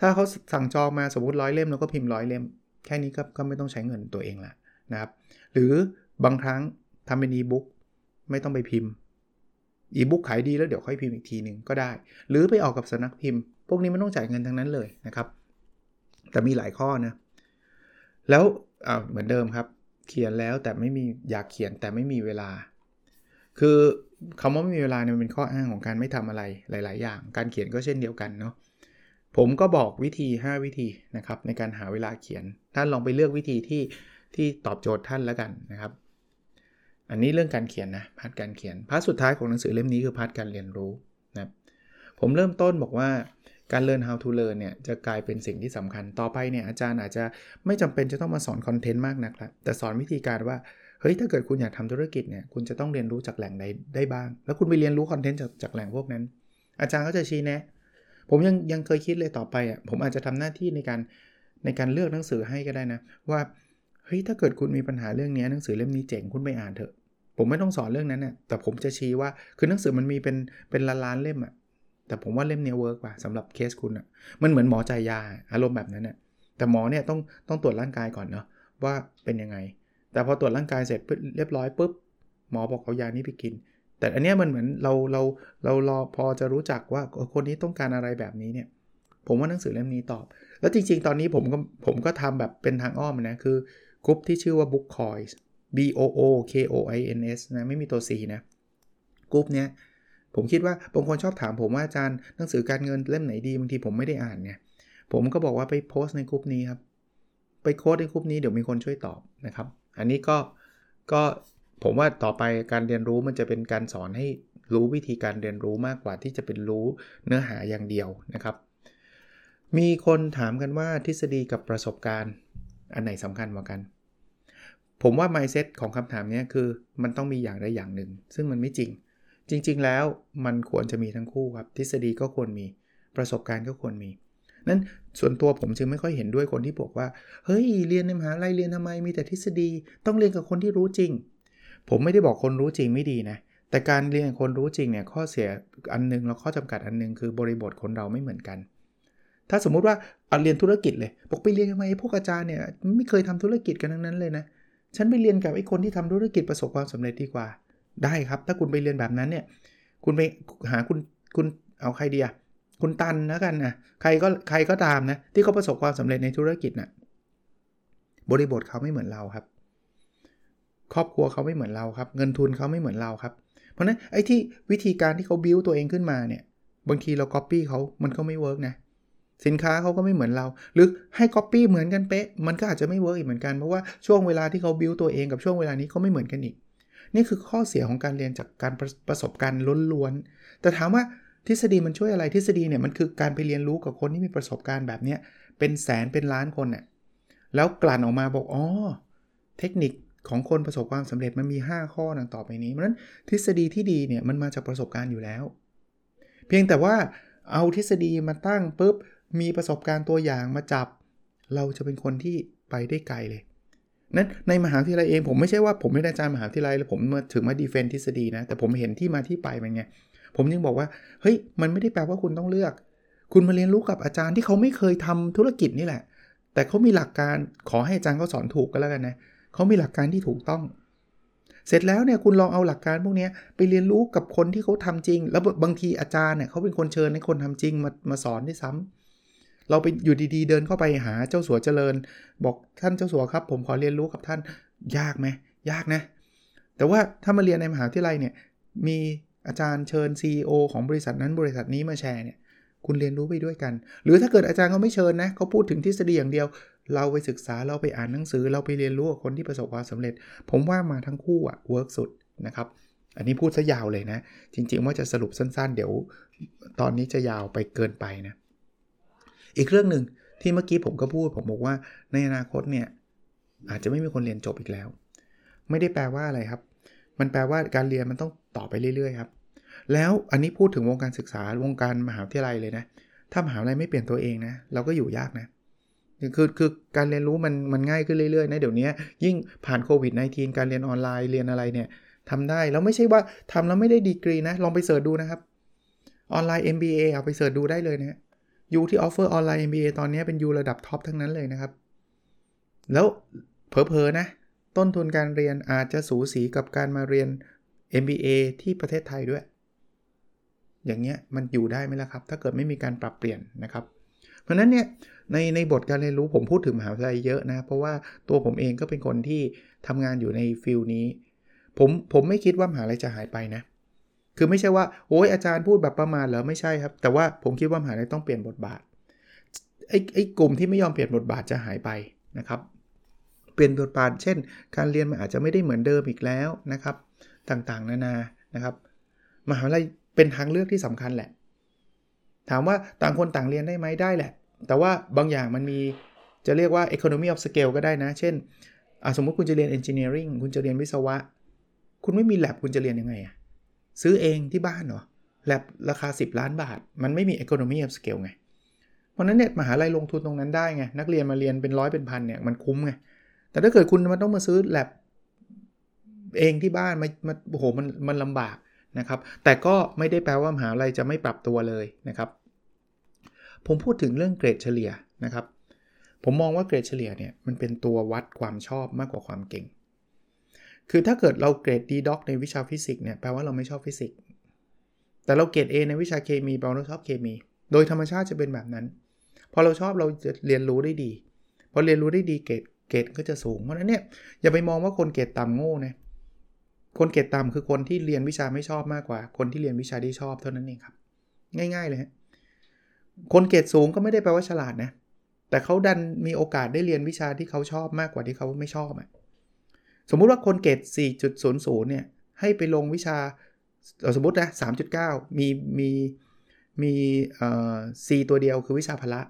ถ้าเขาสั่งจองมาสมมติร้อยเล่มแล้วก็พิมพ์ร้อยเล่ม แค่นี้ก็ก็ไม่ต้องใช้เงินตัวเองละนะครับ หรือบางครั้งทำเป็นอีบุ๊กไม่ต้องไปพิมพ์อีบุ๊กขายดีแล้วเดี๋ยวค่อยพิมพ์อีกทีหนึ่งก็ได้ หรือไปออกกับสนักพิมพ์ พวกนี้ไม่ต้องจ่ายเงินทั้งนั้นเลยนะครับ แต่มีหลายข้อนะ แล้วเหมือนเดิมครับ เขียนแล้วแต่ไม่มีอยากเขียนแต่ไม่มีเวลา คือ คำว่าไม่มีเวลาเนี่ยมันเป็นข้ออ้างของการไม่ทำอะไรหลาย ๆ อย่าง การเขียนก็เช่นเดียวกันเนาะผมก็บอกวิธี 5 วิธีนะครับในการหาเวลาเขียน ท่านลองไปเลือกวิธีที่ที่ตอบโจทย์ท่านแล้วกันนะครับ อันนี้เรื่องการเขียนนะ part การเขียน part สุดท้ายของหนังสือเล่มนี้คือ part การเรียนรู้นะผมเริ่มต้นบอกว่าการ learn how to learn เนี่ยจะกลายเป็นสิ่งที่สำคัญต่อไปเนี่ยอาจารย์อาจจะไม่จำเป็นจะต้องมาสอน content มากนักละแต่สอนวิธีการว่า เฮ้ยถ้าเกิดคุณอยากทำธุรกิจเนี่ยคุณจะต้องเรียนรู้จากแหล่งใดได้บ้าง แล้วคุณไปเรียนรู้ content จากจากแหล่งพวกนั้น อาจารย์ก็จะชี้แนะ ผมยังยังเคยคิดเลยต่อไปอะผมอาจจะทำหน้าที่ในการในการเลือกหนังสือให้ก็ได้นะ ว่าเฮ้ยถ้าเกิดคุณมีปัญหาเรื่องนี้หนังสือเล่มนี้เจ๋งคุณไปอ่านเถอะ ผมไม่ต้องสอนเรื่องนั้นน่ะแต่ผมจะชี้ว่าคือหนังสือมันมีเป็นเป็นล้านเล่มอะแต่ผมว่าเล่มนี้ work กว่าสำหรับเคสคุณอะมันเหมือนหมอจ่ายยาอารมณ์แบบนั้นน่ะแต่หมอเนี่ยต้องต้องตรวจร่างกายก่อนเนาะว่าเป็นยังไง แต่พอตรวจร่างกายเสร็จเรียบร้อยปุ๊บหมอบอกเอายานี้ไปกิน แต่อันนี้มันเหมือนเราเราเราก็พอจะรู้จักว่าคนนี้ต้องการอะไรแบบนี้เนี่ยผมว่าหนังสือเล่มนี้ตอบ แล้วจริงๆ ตอนนี้ผมก็ผมก็ทำแบบเป็นทางอ้อมนะ คือกลุ่มที่ชื่อว่า Book Coins B O O K O I N S นะไม่มีตัว C นะกลุ่มเนี้ยผมคิดว่าบางคนชอบถามผมว่าอาจารย์หนังสือการเงินเล่มไหนดีบางทีผมไม่ได้อ่านเนี่ยผมก็บอกว่าไปโพสในกลุ่มนี้ครับ ไปโค้ดในกลุ่มนี้เดี๋ยวมีคนช่วยตอบนะครับ อันนี้ก็ก็ผมว่าต่อไปการเรียนรู้มันจะเป็นการสอนให้รู้วิธีการเรียนรู้มากกว่าที่จะเป็นรู้เนื้อหาอย่างเดียวนะครับ มีคนถามกันว่าทฤษฎีกับประสบการณ์อันไหนสำคัญกว่ากัน ผมว่า mindset ของคำถามนี้คือมันต้องมีอย่างใดอย่างหนึ่ง ซึ่งมันไม่จริง จริง ๆ แล้วมันควรจะมีทั้งคู่ครับ ทฤษฎีก็ควรมีประสบการณ์ก็ควรมี นั้นส่วนตัวผมจึงไม่ค่อยเห็นด้วยคนที่บอกว่า เฮ้ย เรียนในมหาลัยเรียนทำไมมีแต่ทฤษฎี ต้องเรียนกับคนที่รู้จริง ผมไม่ได้บอกคนรู้จริงไม่ดีนะ แต่การเรียนคนรู้จริงเนี่ยข้อเสียอันนึงแล้วข้อจำกัดอันนึงคือบริบทคนเราไม่เหมือนกัน ถ้าสมมุติว่าเอาเรียนธุรกิจเลย บอกไปเรียนทำไมพวกอาจารย์เนี่ยไม่เคยทำธุรกิจกันทั้งนั้นเลยนะ ฉันไปเรียนกับไอ้คนที่ทำธุรกิจประสบความสำเร็จดีกว่า ได้ครับ ถ้าคุณไปเรียนแบบนั้นเนี่ย คุณไปหาคุณคุณเอาใครดีอะ คุณตันแล้วกันนะใครก็ใครก็ตามนะที่เขาประสบความสำเร็จในธุรกิจนะ่ะบริบทเขาไม่เหมือนเราครับ ครอบครัวเขาไม่เหมือนเราครับ เงินทุนเขาไม่เหมือนเราครับ เพราะนั้นไอ้ที่วิธีการที่เขาบิ้วตัวเองขึ้นมาเนี่ยบางทีเราก๊อปปี้เขามันก็ไม่ work นะสินค้าเขาก็ไม่เหมือนเรา หรือให้ก๊อปปี้เหมือนกันเป๊ะ มันก็อาจจะไม่ work อีกเหมือนกัน เพราะว่าช่วงเวลาที่เขาบิวตัวเองกับช่วงเวลานี้เขาไม่เหมือนกันอีก นี่คือข้อเสียของการเรียนจากการประประสบการณ์ล้วนๆ แต่ถามว่า ทฤษฎีมันช่วยอะไรทฤษฎีเนี่ยมันคือการไปเรียนรู้กับคนที่มีประสบการณ์แบบเนี้ยเป็นแสนเป็นล้านคนเนี่ยแล้วกลั่นออกมาบอกอ๋อเทคนิคของคนประสบความสำเร็จมันมี 5 ข้อดังต่อไปนี้เพราะฉะนั้นทฤษฎีที่ดีเนี่ยมันมาจากประสบการณ์อยู่แล้ว เพียงแต่ว่าเอาทฤษฎีมาตั้งปุ๊บมีประสบการณ์ตัวอย่างมาจับ เราจะเป็นคนที่ไปได้ไกลเลยนั้นในมหาวิทยาลัยเองผมไม่ใช่ว่าผมไม่ได้อาจารย์มหาวิทยาลัยแล้วผมมาถึงมาดีเฟนทฤษฎีนะแต่ผมเห็นที่มาที่ไปมันไง ผมยังบอกว่า เฮ้ย มันไม่ได้แปลว่าคุณต้องเลือก คุณมาเรียนรู้กับอาจารย์ที่เขาไม่เคยทำธุรกิจนี่แหละ แต่เขามีหลักการขอให้อาจารย์เขาสอนถูกก็แล้วกันนะเขามีหลักการที่ถูกต้อง เสร็จแล้วเนี่ยคุณลองเอาหลักการพวกนี้ไปเรียนรู้กับคนที่เขาทำจริง แล้วบางทีอาจารย์เนี่ยเขาเป็นคนเชิญให้คนทำจริงมามาสอนด้วยซ้ำเราไปอยู่ดีๆ เดินเข้าไปหาเจ้าสัวเจริญ บอกท่านเจ้าสัวครับ ผมขอเรียนรู้กับท่านยากไหมยากนะ แต่ว่าถ้ามาเรียนในมหาวิทยาลัยเนี่ยมี อาจารย์เชิญ CEO ของบริษัทนั้นบริษัทนี้มาแชร์เนี่ยคุณเรียนรู้ไปด้วยกัน หรือถ้าเกิดอาจารย์เขาไม่เชิญนะเขาพูดถึงทฤษฎีอย่างเดียว เราไปศึกษาเราไปอ่านหนังสือ เราไปเรียนรู้กับคนที่ประสบความสำเร็จ ผมว่ามาทั้งคู่อะเวิร์กสุดนะครับอันนี้พูดซะยาวเลยนะ จริงๆว่าจะสรุปสั้นๆ เดี๋ยวตอนนี้จะยาวไปเกินไปนะอีกเรื่องหนึ่งที่เมื่อกี้ผมก็พูด ผมบอกว่าในอนาคตเนี่ยอาจจะไม่มีคนเรียนจบอีกแล้ว ไม่ได้แปลว่าอะไรครับ มันแปลว่าการเรียนมันต้อง ต่อไปเรื่อยๆครับ แล้วอันนี้พูดถึงวงการศึกษาวงการมหาวิทยาลัยเลยนะ ถ้ามหาวิทยาลัยไม่เปลี่ยนตัวเองนะ เราก็อยู่ยากนะ คือคือการเรียนรู้มันมันง่ายขึ้นเรื่อยๆนะเดี๋ยวนี้ยิ่งผ่านโควิด -19 การเรียนออนไลน์เรียนอะไรเนี่ยทำได้แล้วไม่ใช่ว่าทำแล้วไม่ได้ดีกรีนะ ลองไปเสิร์ชดูนะครับออนไลน์ MBA เอาไปเสิร์ชดูได้เลยนะU ที่ offer online MBA ตอนนี้เป็น U ระดับ top ทั้งนั้นเลยนะครับ แล้วเผลอๆนะ ต้นทุนการเรียนอาจจะสูสีกับการมาเรียน MBA ที่ประเทศไทยด้วย อย่างเงี้ยมันอยู่ได้ไหมล่ะครับ ถ้าเกิดไม่มีการปรับเปลี่ยนนะครับ เพราะนั้นเนี่ยในในบทการเรียนรู้ผมพูดถึงมหาวิทยาลัยเยอะนะ เพราะว่าตัวผมเองก็เป็นคนที่ทำงานอยู่ใน field นี้ ผมผมไม่คิดว่ามหาลัยจะหายไปนะ คือไม่ใช่ว่าโอ้ยอาจารย์พูดแบบประมาณเหรอไม่ใช่ครับ แต่ว่าผมคิดว่ามหาลัยต้องเปลี่ยนบทบาทไอ้ไอ้กลุ่มที่ไม่ยอมเปลี่ยนบทบาทจะหายไปนะครับ เปลี่ยนบทบาท เช่น การเรียนมันอาจจะไม่ได้เหมือนเดิมอีกแล้วนะครับ ต่างๆ นานานะครับ มหาลัยเป็นทางเลือกที่สำคัญแหละ ถามว่าต่างคนต่างเรียนได้ไหมได้แหละ แต่ว่าบางอย่างมันมีจะเรียกว่า economy of scale ก็ได้นะ เช่น สมมติคุณจะเรียน engineering คุณจะเรียนวิศวะ คุณไม่มี lab คุณจะเรียนยังไงอะซื้อเองที่บ้านเหรอ lab ราคา 10 ล้านบาท มันไม่มี economy of scale ไง เพราะนั้นเนี่ยมหาลัยลงทุนตรงนั้นได้ไง นักเรียนมาเรียนเป็นร้อยเป็นพันเนี่ยมันคุ้มไง แต่ถ้าเกิดคุณมันต้องมาซื้อ lab เองที่บ้านมันโอ้โหมันมันลำบากนะครับ แต่ก็ไม่ได้แปลว่ามหาลัยจะไม่ปรับตัวเลยนะครับ ผมพูดถึงเรื่องเกรดเฉลี่ยนะครับ ผมมองว่าเกรดเฉลี่ยเนี่ยมันเป็นตัววัดความชอบมากกว่าความเก่ง คือถ้าเกิดเราเกรด D dog ในวิชาฟิสิกส์เนี่ยแปลว่าเราไม่ชอบฟิสิกส์แต่เราเกรด A ในวิชาเคมีแปลว่าเราชอบเคมี โดยธรรมชาติจะเป็นแบบนั้น พอเราชอบเราจะเรียนรู้ได้ดี พอเรียนรู้ได้ดีเกรดเกรดก็จะสูง เพราะนั้นเนี่ยอย่าไปมองว่าคนเกรดต่ำโง่นะ คนเกรดต่ำคือคนที่เรียนวิชาไม่ชอบมากกว่า คนที่เรียนวิชาที่ชอบเท่านั้นเองครับ ง่าย ๆ เลยฮะคนเกรดสูงก็ไม่ได้แปลว่าฉลาดนะ แต่เขาดันมีโอกาสได้เรียนวิชาที่เขาชอบมากกว่าที่เขาไม่ชอบอะสมมุติว่าคนเกรด4.00 เนี่ย ให้ไปลงวิชาสมมตินะ 3.9 มีมีมีเอ่อ C ตัวเดียวคือวิชาพละ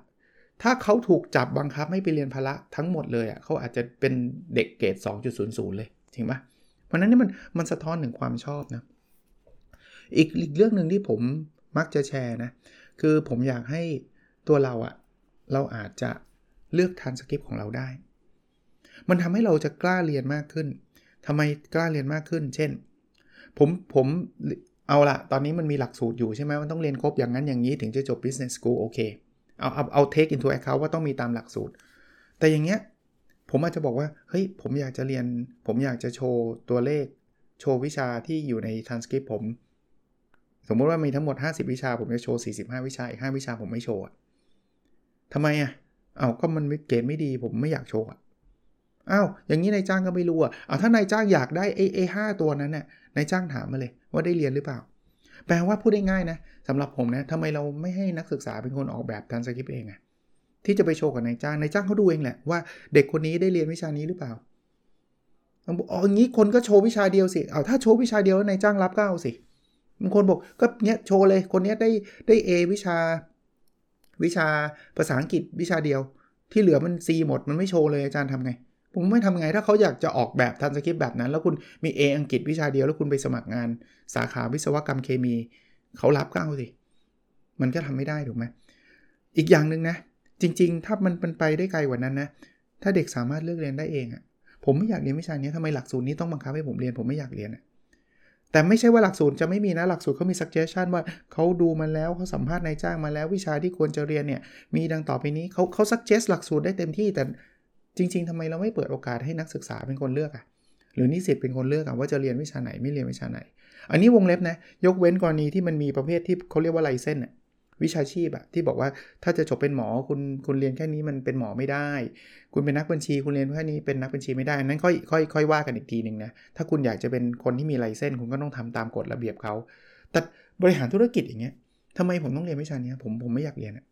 ถ้าเขาถูกจับบังคับให้ไปเรียนพละทั้งหมดเลยอะเขาอาจจะเป็นเด็กเกรด2.00 เลยจริงปะเพ ราะนั้นนี่มันมันสะท้อนถึงความชอบนะอีกอีกเรื่องหนึ่งที่ผมมักจะแชร์นะ คือผมอยากให้ตัวเราอะเราอาจจะเลือกทันสคริปต์ของเราได้ มันทำให้เราจะกล้าเรียนมากขึ้นทำไมกล้าเรียนมากขึ้น เช่น ผมผมเอาละตอนนี้มันมีหลักสูตรอยู่ใช่ไหมมันต้องเรียนครบอย่างนั้นอย่างนี้ถึงจะจบ business school โอเค เอาเอาเอา take into account ว่าต้องมีตามหลักสูตร แต่อย่างเงี้ย ผมอาจจะบอกว่า เฮ้ย ผมอยากจะเรียน ผมอยากจะโชว์ตัวเลข โชว์วิชาที่อยู่ใน transcript ผม สมมติว่ามีทั้งหมด 50 วิชา ผมจะโชว์ 45 วิชา อีก 5 วิชาผมไม่โชว์ทำไมอะเอาก็มันเกรดไม่ดี ผมไม่อยากโชว์อ้าว อย่างนี้นายจ้างก็ไม่รู้อะเอาถ้านายจ้างอยากได้ไอ้ไอ้ห้าตัวนั้นน่ะนายจ้างถามมาเลยว่าได้เรียนหรือเปล่า แปลว่าพูดได้ง่ายนะสำหรับผมนะทำไมเราไม่ให้นักศึกษาเป็นคนออกแบบทันสคริปต์เองอะ ที่จะไปโชว์กับนายจ้างนายจ้างเขาดูเองแหละว่าเด็กคนนี้ได้เรียนวิชานี้หรือเปล่าอ๋ออย่างนี้คนก็โชว์วิชาเดียวสิเอาถ้าโชว์วิชาเดียวแล้วนายจ้างรับก็เอาสิบางคนบอกก็เนี้ยโชว์เลยคนนี้ได้ได้ A วิชา วิชาภาษาอังกฤษวิชาเดียว ที่เหลือมัน C หมดมันไม่โชว์เลยอาจารย์ทำไงผมไม่ทำไงถ้าเขาอยากจะออกแบบทันสคริปต์แบบนั้น แล้วคุณมี A อังกฤษวิชาเดียวแล้วคุณไปสมัครงานสาขาวิศวกรรมเคมี เขารับก็เอาสิ มันก็ทำไม่ได้ถูกไหมอีกอย่างหนึ่งนะ จริง ๆ ถ้ามันเป็นไปได้ไกลกว่านั้นนะ ถ้าเด็กสามารถเลือกเรียนได้เองอะ่ะ ผมไม่อยากเรียนวิชานี้ทำไมหลักสูตรนี้ต้องบังคับให้ผมเรียน ผมไม่อยากเรียนอะ่ะ แต่ไม่ใช่ว่าหลักสูตรจะไม่มีนะ หลักสูตรเขามี suggestion ว่าเขาดูมาแล้วเขาสัมภาษณ์นายจ้างมาแล้ววิชาที่ควรจะเรียนเนี่ย มีดังต่อไปนี้เขาเขา suggest หลักสูตรได้เต็มที่ แต่จริง ๆทำไมเราไม่เปิดโอกาสให้นักศึกษาเป็นคนเลือกอะ่ะ หรือนิสิตเป็นคนเลือกอะว่าจะเรียนวิชาไหนไม่เรียนวิชาไหน อันนี้วงเล็บนะ ยกเว้นกรณีที่มันมีประเภทที่เขาเรียกว่าไลเซนอะ วิชาชีพอะที่บอกว่าถ้าจะจบเป็นหมอคุณคุณเรียนแค่นี้มันเป็นหมอไม่ได้ คุณเป็นนักบัญชีคุณเรียนแค่นี้เป็นนักบัญชีไม่ได้นั้นค่อยค่อยค่อยว่ากันอีกทีหนึ่งนะถ้าคุณอยากจะเป็นคนที่มีไลเซนคุณก็ต้องทำตามกฎระเบียบเขาแต่บริหารธุรกิจอย่างเงี้ยทำไมผมต้องเรียนวิชานี้ผมผมไม่อยากเรียนอะ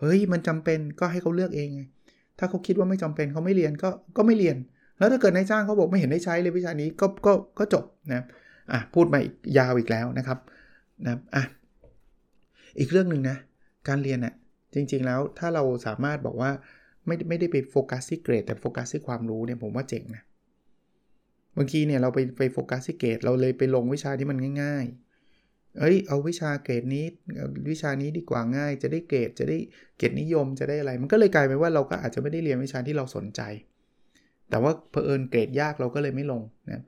เฮ้ยมันจำเป็นก็ให้เขาเลือกเองไงถ้าเขาคิดว่าไม่จำเป็นเขาไม่เรียนก็ก็ไม่เรียน แล้วถ้าเกิดนายจ้างเขาบอกไม่เห็นได้ใช้เลยวิชานี้ก็ก็ก็จบนะอะพูดมาอีกยาวอีกแล้วนะครับนะอะ อีกเรื่องหนึ่งนะ การเรียนอะ่ะจริงๆแล้วถ้าเราสามารถบอกว่าไม่ไม่ได้ไปโฟกัสที่เกรดแต่โฟกัสที่ความรู้เนี่ยผมว่าเจ๋งนะบางทีเนี่ยเราไปไปโฟกัสที่เกรดเราเลยไปลงวิชาที่มันง่ายๆ เอ้ยเอาวิชาเกรดนี้วิชานี้ดีกว่าง่าย จะได้เกรดจะได้เกรดนิยมจะได้อะไร มันก็เลยกลายเป็นว่าเราก็อาจจะไม่ได้เรียนวิชาที่เราสนใจ แต่ว่าเพอเอิญเกรดยากเราก็เลยไม่ลงนะ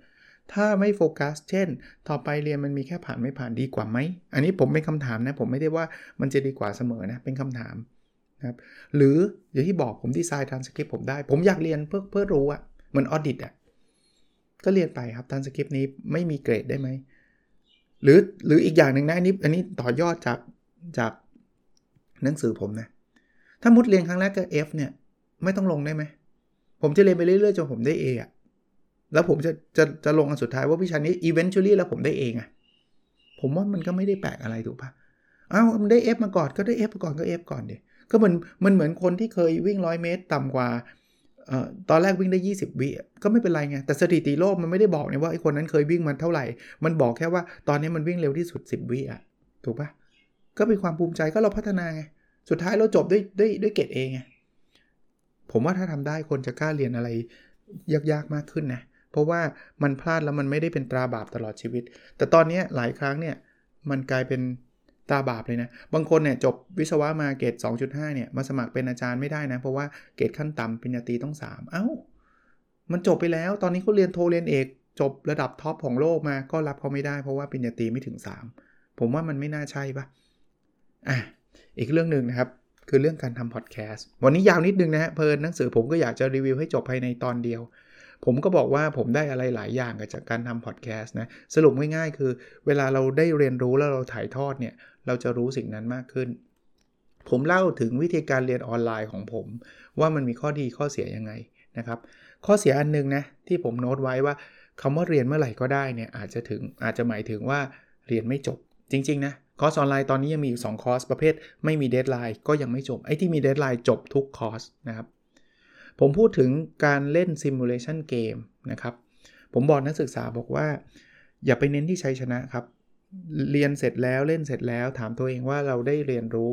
ถ้าไม่โฟกัส เช่น ต่อไปเรียนมันมีแค่ผ่านไม่ผ่านดีกว่าไหม อันนี้ผมเป็นคำถามนะ ผมไม่ได้ว่ามันจะดีกว่าเสมอนะ เป็นคำถามนะครับ หรืออย่างที่บอกผมดีไซน์ทันสคริปต์ผมได้ ผมอยากเรียนเพื่อเพื่อรู้อะเหมือนออดิตอะก็เรียนไปครับทันสคริปต์นี้ไม่มีเกรดได้ไหม หรือหรืออีกอย่างหนึ่งนะอันนี้อันนี้ต่อยอดจากจากหนังสือผมนะ ถ้ามุดเรียนครั้งแรกก็ F เนี่ย ไม่ต้องลงได้ไหม ผมจะเรียนไปเรื่อยๆจนผมได้ A อะ แล้วผมจะจะจะลงอันสุดท้ายว่าวิชานี้ eventually แล้วผมได้เองอะผมว่ามันก็ไม่ได้แปลกอะไรถูกปะอ้าวมันได้ F มาก่อนก็ได้ F ก่อนก็ F ก่อนดิก็เหมือนมันเหมือนคนที่เคยวิ่งร้อยเมตรต่ำกว่าเอ่อตอนแรกวิ่งได้ 20 วิก็ไม่เป็นไรไง แต่สถิติโลกมันไม่ได้บอกเนี่ยว่าไอ้คนนั้นเคยวิ่งมันเท่าไหร่ มันบอกแค่ว่าตอนนี้มันวิ่งเร็วที่สุด 10 วิอะ ถูกปะก็เป็นความภูมิใจก็เราพัฒนาไง สุดท้ายเราจบด้วยด้วยด้วยเกรดเองไง ผมว่าถ้าทำได้คนจะกล้าเรียนอะไรยากๆมากขึ้นนะ เพราะว่ามันพลาดแล้วมันไม่ได้เป็นตราบาปตลอดชีวิต แต่ตอนนี้หลายครั้งเนี่ยมันกลายเป็นตราบาปเลยนะ บางคนเนี่ยจบวิศวะมาเกรด2.5 เนี่ยมาสมัครเป็นอาจารย์ไม่ได้นะ เพราะว่าเกรดขั้นต่ำปริญญาตรีต้อง 3 เอ้า มันจบไปแล้ว ตอนนี้เขาเรียนโทเรียนเอก จบระดับ top ของโลกมาก็รับเขาไม่ได้เพราะว่าปริญญาตรีไม่ถึง 3 ผมว่ามันไม่น่าใช่ปะอะ อีกเรื่องหนึ่งนะครับ คือเรื่องการทำพอดแคสต์ วันนี้ยาวนิดนึงนะฮะเพลินหนังสือผมก็อยากจะรีวิวให้จบภายในตอนเดียว ผมก็บอกว่าผมได้อะไรหลายอย่างจากการทำพอดแคสต์นะ สรุปง่ายๆ คือ เวลาเราได้เรียนรู้แล้วเราถ่ายทอดเนี่ย เราจะรู้สิ่งนั้นมากขึ้น ผมเล่าถึงวิธีการเรียนออนไลน์ของผม ว่ามันมีข้อดีข้อเสียยังไงนะครับ ข้อเสียอันนึงนะ ที่ผมโน้ตไว้ว่าคำว่าเรียนเมื่อไหร่ก็ได้เนี่ยอาจจะถึงอาจจะหมายถึงว่าเรียนไม่จบจริงๆนะคอร์สออนไลน์ตอนนี้ยังมีอยู่2คอร์สประเภทไม่มี deadline ก็ยังไม่จบไอ้ที่มี deadline จบทุกคอร์สนะครับ ผมพูดถึงการเล่นซิมูเลชันเกมนะครับ ผมบอกนักศึกษาบอกว่า อย่าไปเน้นที่ชัยชนะครับ เรียนเสร็จแล้วเล่นเสร็จแล้วถามตัวเองว่าเราได้เรียนรู้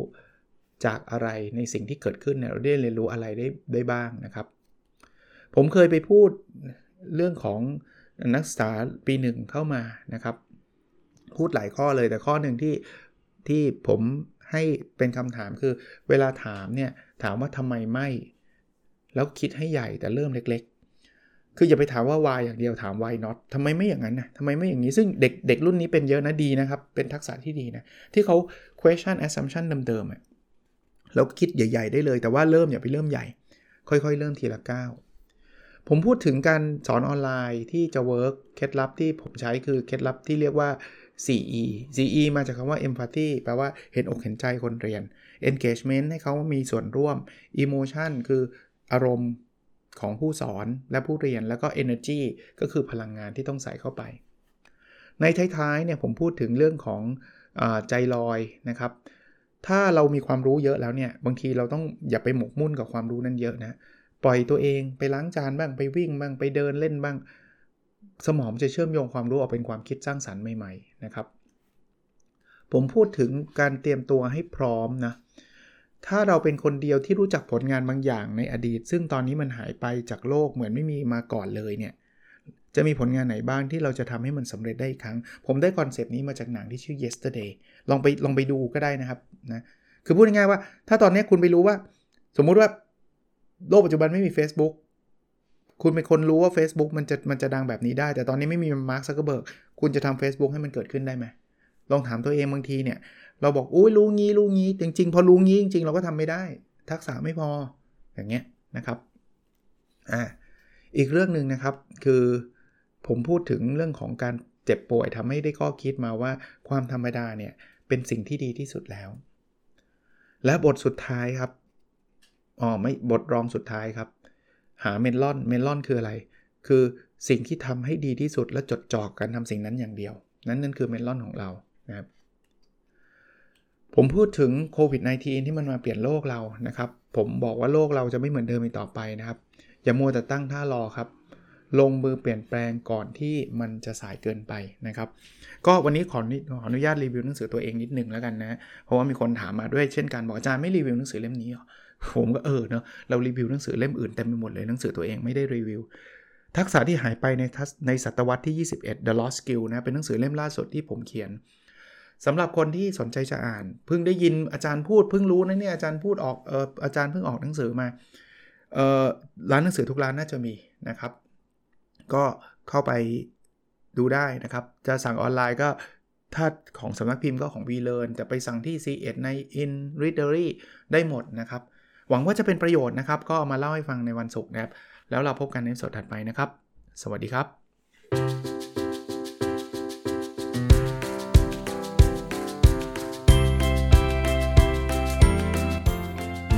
จากอะไรในสิ่งที่เกิดขึ้นเนี่ยเราได้เรียนรู้อะไรได้ได้บ้างนะครับ ผมเคยไปพูดเรื่องของนักศึกษาปีหนึ่งเข้ามานะครับ พูดหลายข้อเลยแต่ข้อหนึ่งที่ที่ผมให้เป็นคำถามคือเวลาถามเนี่ยถามว่าทำไมไม่ แล้วคิดให้ใหญ่แต่เริ่มเล็ก ๆ คืออย่าไปถามว่า why อย่างเดียวถาม why not ทำไมไม่อย่างนั้นนะทำไมไม่อย่างนี้ซึ่งเด็กเด็กรุ่นนี้เป็นเยอะนะดีนะครับ เป็นทักษะที่ดีนะ ที่เขา question assumption เดิมๆอะเราคิดใหญ่ ๆ ได้เลย แต่ว่าเริ่มอย่าไปเริ่มใหญ่ ค่อยๆ เริ่มทีละก้าวผมพูดถึงการสอนออนไลน์ที่จะ work เคล็ดลับที่ผมใช้คือเคล็ดลับที่เรียกว่า 4E 4E มาจากคำว่า empathy แปลว่าเห็นอกเห็นใจคนเรียน engagement ให้เขามีส่วนร่วม emotion คือ อารมณ์ของผู้สอนและผู้เรียนแล้วก็ energy ก็คือพลังงานที่ต้องใส่เข้าไป ในท้ายๆเนี่ยผมพูดถึงเรื่องของอใจลอยนะครับ ถ้าเรามีความรู้เยอะแล้วเนี่ยบางทีเราต้องอย่าไปหมกมุ่นกับความรู้นั้นเยอะนะปล่อยตัวเองไปล้างจานบ้างไปวิ่งบ้างไปเดินเล่นบ้าง สมองจะเชื่อมโยงความรู้ออกเป็นความคิดสร้างสรรค์ใหม่ๆนะครับ ผมพูดถึงการเตรียมตัวให้พร้อมนะ ถ้าเราเป็นคนเดียวที่รู้จักผลงานบางอย่างในอดีต ซึ่งตอนนี้มันหายไปจากโลกเหมือนไม่มีมาก่อนเลยเนี่ยจะมีผลงานไหนบ้างที่เราจะทำให้มันสำเร็จได้อีกครั้ง ผมได้ concept นี้มาจากหนังที่ชื่อ yesterday ลองไปลองไปดูก็ได้นะครับนะคือพูดง่ายๆว่า ถ้าตอนนี้คุณไปรู้ว่า สมมุติว่าโลกปัจจุบันไม่มี Facebook คุณเป็นคนรู้ว่า Facebook มันจะมันจะดังแบบนี้ได้ แต่ตอนนี้ไม่มีมาร์คซักเกอร์เบิร์กคุณจะทำ Facebook ให้มันเกิดขึ้นได้ไหมลองถามตัวเองบางทีเนี่ย เราบอกอุ้ยรู้งี้รู้งี้ จริง ๆ พอรู้งี้จริง ๆ เราก็ทำไม่ได้ ทักษะไม่พออย่างเงี้ยนะครับอ่าอีกเรื่องหนึ่งนะครับคือผมพูดถึงเรื่องของการเจ็บป่วยทำให้ได้ข้อคิดมาว่าความธรรมดาเนี่ยเป็นสิ่งที่ดีที่สุดแล้ว และบทสุดท้ายครับอ๋อไม่บทรองสุดท้ายครับ หาเมลอนเมลอนคืออะไร คือสิ่งที่ทำให้ดีที่สุดและจดจ่อกันทำสิ่งนั้นอย่างเดียว นั้นนั่นคือเมลอนของเรานะครับ ผมพูดถึงโควิด -19 ที่มันมาเปลี่ยนโลกเรานะครับ ผมบอกว่าโลกเราจะไม่เหมือนเดิมอีกต่อไปนะครับ อย่ามัวแต่ตั้งท่ารอครับ ลงมือเปลี่ยนแปลงก่อนที่มันจะสายเกินไปนะครับ ก็วันนี้ขอขออนุญาตรีวิวหนังสือตัวเองนิดนึงแล้วกันนะ เพราะว่ามีคนถามมาด้วยเช่นกันบอกอาจารย์ไม่รีวิวหนังสือเล่มนี้หรอ ผมก็เออเนาะ เรารีวิวหนังสือเล่มอื่นเต็มไปหมดเลยหนังสือตัวเองไม่ได้รีวิว ทักษะที่หายไปในในศตวรรษที่ 21 The Lost Skill นะ เป็นหนังสือเล่มล่าสุดที่ผมเขียน สำหรับคนที่สนใจจะอ่าน เพิ่งได้ยินอาจารย์พูดเพิ่งรู้นะเนี่ยอาจารย์พูดออกเอออาจารย์เพิ่งออกหนังสือมาเออร้านหนังสือทุกร้านน่าจะมีนะครับ ก็เข้าไปดูได้นะครับ จะสั่งออนไลน์ก็ถ้าของสำนักพิมพ์ก็ของ v l e a r n แต่ไปสั่งที่ c ีเอใน In Readery ได้หมดนะครับ หวังว่าจะเป็นประโยชน์นะครับ ก็มาเล่าให้ฟังในวันศุกร์นะครับ แล้วเราพบกันในสดถัดไปนะครับ สวัสดีครับ